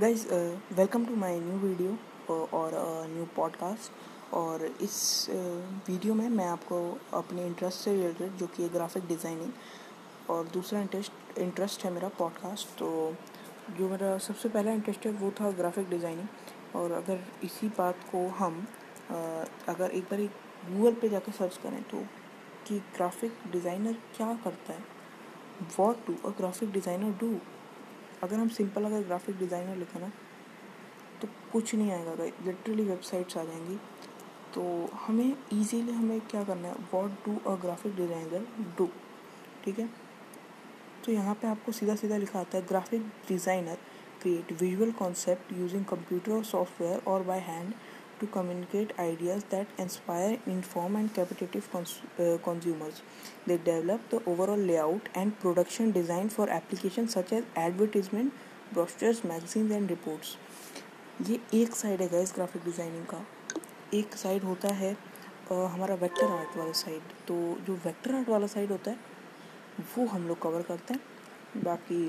Guys welcome to my new video और new podcast और इस वीडियो uh, में मैं आपको अपने इंटरेस्ट से रिलेटेड जो कि है ग्राफिक डिज़ाइनिंग और दूसरा इंटरेस्ट इंटरेस्ट है मेरा पॉडकास्ट तो जो मेरा सबसे पहला इंटरेस्ट है वो था ग्राफिक डिज़ाइनिंग और अगर इसी बात को हम uh, अगर एक बार एक गूगल पे जाकर सर्च करें तो कि ग्राफिक डिज़ाइनर क्या करता है? What do a graphic designer do अगर हम सिंपल अगर ग्राफिक डिज़ाइनर लिखें ना तो कुछ नहीं आएगा लिटरली वेबसाइट्स आ जाएँगी। तो हमें इजीली हमें क्या करना है? What do a graphic designer do ठीक है? तो यहाँ पे आपको सीधा सीधा लिखा आता है graphic designer create visual concept using computer और सॉफ्टवेयर और by hand to communicate ideas that inspire, inform, and captivate cons- uh, consumers. They develop the overall layout and production design for applications such as advertisement, brochures, magazines, and reports. ये एक side है guys graphic designing का एक side होता है आ, हमारा vector art वाला side तो जो वेक्टर आर्ट वाला साइड होता है वो हम लोग कवर करते हैं बाकी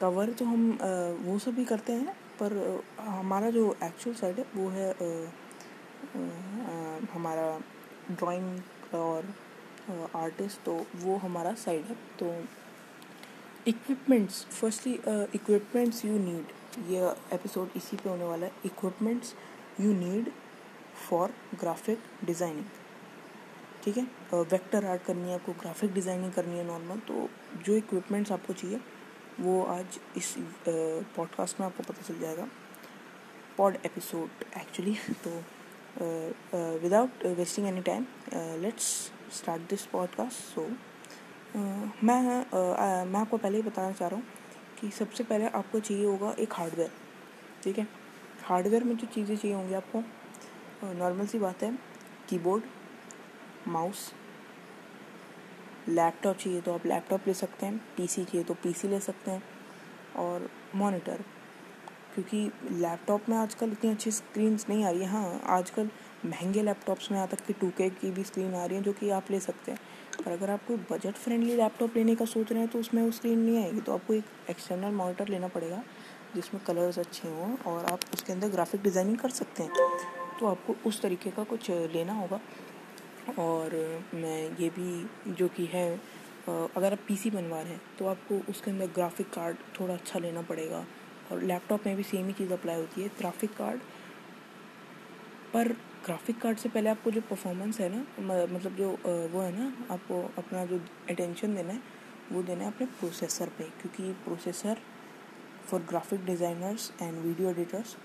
कवर तो हम आ, वो सब भी करते हैं पर हमारा जो एक्चुअल साइड है, वो है हमारा ड्राइंग और आर्टिस्ट तो वो हमारा साइड है। तो equipments firstly equipments you need ये एपिसोड इसी पे होने वाला है। Equipments you need for graphic designing ठीक है? वेक्टर आर्ट करनी है, आपको ग्राफिक डिज़ाइनिंग करनी है नॉर्मल तो जो इक्विपमेंट्स आपको चाहिए वो आज इस पॉडकास्ट में आपको पता चल जाएगा। पॉड एपिसोड एक्चुअली तो without wasting any time let's start this podcast so मैं मैं आपको पहले ही बताना चाह रहा हूँ कि सबसे पहले आपको चाहिए होगा एक हार्डवेयर ठीक है? हार्डवेयर में जो चीज़ें चाहिए होंगी आपको नॉर्मल सी बात है कीबोर्ड माउस लैपटॉप चाहिए तो आप लैपटॉप ले सकते हैं पीसी चाहिए तो पीसी ले सकते हैं और मॉनिटर क्योंकि लैपटॉप में आजकल इतनी अच्छी स्क्रीन्स नहीं आ रही है। हाँ आजकल महँगे लैपटॉप्स में यहाँ तक कि टू के की भी स्क्रीन आ रही है जो कि आप ले सकते हैं। पर अगर आप कोई बजट फ्रेंडली लैपटॉप लेने का सोच रहे हैं तो उसमें वो स्क्रीन नहीं आएगी तो आपको एक एक्सटर्नल मॉनिटर लेना पड़ेगा जिसमें कलर्स अच्छे हों और आप उसके अंदर ग्राफिक डिज़ाइनिंग कर सकते हैं। तो आपको उस तरीके का कुछ लेना होगा। और मैं ये भी, जो कि है अगर आप पीसी बनवा रहे हैं तो आपको उसके अंदर ग्राफिक कार्ड थोड़ा अच्छा लेना पड़ेगा। और लैपटॉप में भी सेम ही चीज़ अप्लाई होती है ग्राफिक कार्ड पर ग्राफिक कार्ड से पहले आपको जो परफॉर्मेंस है ना मतलब जो वो है ना, आपको अपना जो अटेंशन देना है, वो देना है अपने प्रोसेसर पे। क्योंकि processor for graphic designers and video editors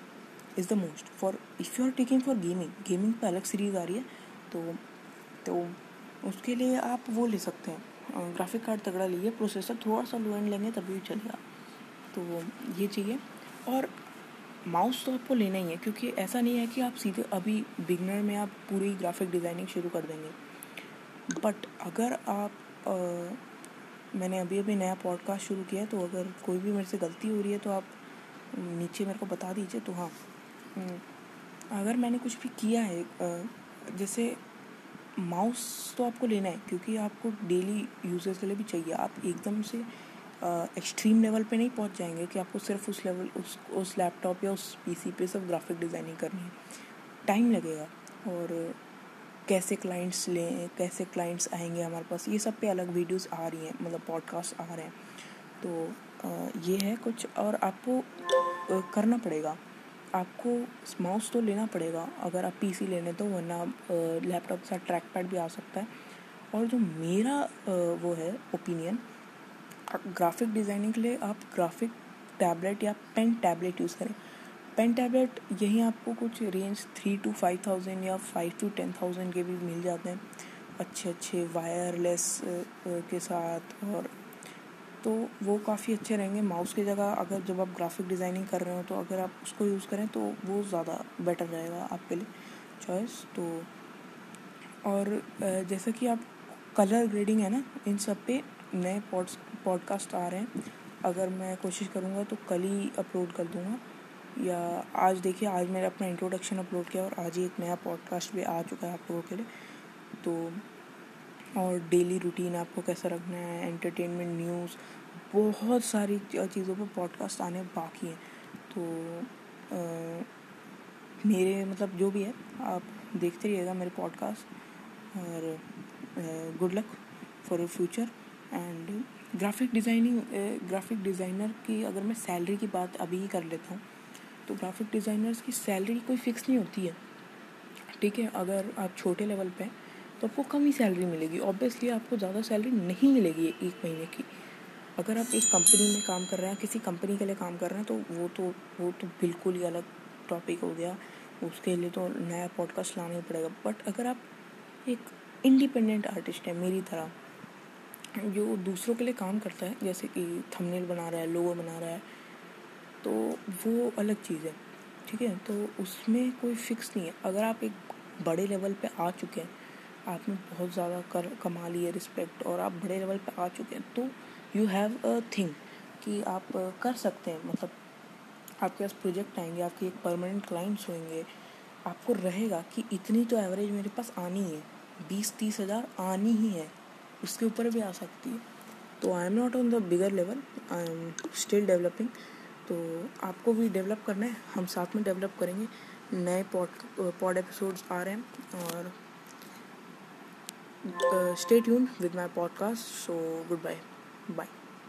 is the most for if you are taking for gaming gaming पर अलग सीरीज़ आ रही है तो तो उसके लिए आप वो ले सकते हैं। ग्राफिक कार्ड तगड़ा लीजिए प्रोसेसर थोड़ा सा लो एंड लेंगे तभी चलेगा। तो ये चाहिए। और माउस तो आपको लेना ही है क्योंकि ऐसा नहीं है कि आप सीधे अभी बिगनर में आप पूरी ग्राफिक डिज़ाइनिंग शुरू कर देंगे। बट अगर आप आ, मैंने अभी अभी नया पॉडकास्ट शुरू किया है तो अगर कोई भी मेरे से गलती हो रही है तो आप नीचे मेरे को बता दीजिए। तो हाँ अगर मैंने कुछ भी किया है जैसे माउस तो आपको लेना है, क्योंकि आपको डेली यूजेस के लिए भी चाहिए। आप एकदम से एक्सट्रीम लेवल पे नहीं पहुँच जाएँगे कि आपको सिर्फ़ उस लेवल उस उस लैपटॉप या उस पीसी पे सब ग्राफिक डिज़ाइनिंग करनी है। टाइम लगेगा। और कैसे क्लाइंट्स लें, कैसे क्लाइंट्स आएँगे हमारे पास, ये सब पे अलग वीडियोस आ रही हैं मतलब पॉडकास्ट आ रहे हैं। तो ये है कुछ और आपको करना पड़ेगा। आपको माउस तो लेना पड़ेगा, अगर आप पीसी लेने तो वरना लैपटॉप के साथ ट्रैक पैड भी आ सकता है। और जो मेरा वो है ओपिनियन ग्राफिक डिज़ाइनिंग के लिए आप ग्राफिक टैबलेट या पेन टैबलेट यूज़ करें। पेन टैबलेट यही आपको कुछ range three to five thousand या फाइव टू टेन थाउज़ेंड के भी मिल जाते हैं। अच्छे अच्छे वायरलेस के साथ और तो वो काफ़ी अच्छे रहेंगे। माउस की जगह अगर जब आप ग्राफिक डिज़ाइनिंग कर रहे हो तो अगर आप उसको यूज़ करें तो वो ज़्यादा बेटर रहेगा आपके लिए चॉइस तो और जैसा कि आप कलर ग्रेडिंग है ना, इन सब पे नए पॉड्स पॉडकास्ट आ रहे हैं। अगर मैं कोशिश करूँगा तो कल ही अपलोड कर दूँगा। या आज देखिए, आज मैंने अपना इंट्रोडक्शन अपलोड किया और आज ही एक नया पॉडकास्ट भी आ चुका है आप लोगों के लिए। तो और डेली रूटीन आपको कैसा रखना है एंटरटेनमेंट न्यूज़ बहुत सारी चीज़ों पर पॉडकास्ट आने बाकी हैं। तो आ, मेरे मतलब जो भी है आप देखते रहिएगा मेरे पॉडकास्ट और good luck for future and graphic designing graphic designer की अगर मैं सैलरी की बात अभी ही कर लेता हूँ तो ग्राफिक डिज़ाइनर्स की सैलरी कोई फ़िक्स नहीं होती है। ठीक है अगर आप छोटे लेवल पे तो आपको कम ही सैलरी मिलेगी। ऑब्वियसली आपको ज़्यादा सैलरी नहीं मिलेगी एक महीने की। अगर आप एक कंपनी में काम कर रहे हैं, किसी कंपनी के लिए काम कर रहे हैं तो वो तो वो तो बिल्कुल ही अलग टॉपिक हो गया। उसके लिए तो नया पॉडकास्ट लाना ही पड़ेगा। बट अगर आप एक इंडिपेंडेंट आर्टिस्ट है, मेरी तरह, जो दूसरों के लिए काम करता है, जैसे कि थंबनेल बना रहा है लोगो बना रहा है तो वो अलग चीज़ है। ठीक है? तो उसमें कोई फिक्स नहीं है। अगर आप एक बड़े लेवल पे आ चुके हैं आपने बहुत ज़्यादा कर कमा ली है रिस्पेक्ट और आप बड़े लेवल पे आ चुके हैं तो यू हैव अ थिंग कि आप कर सकते हैं। मतलब आपके पास प्रोजेक्ट आएँगे, आपके एक परमानेंट क्लाइंट्स होंगे, आपको रहेगा कि इतनी तो एवरेज मेरे पास आनी है बीस तीस हज़ार आनी ही है, उसके ऊपर भी आ सकती है। तो I am not on the bigger level I am still developing तो आपको भी डेवलप करना है, हम साथ में डेवलप करेंगे। नए पॉड पॉड एपिसोड्स आ रहे हैं, और uh, stay tuned with my podcast. So, goodbye. Bye.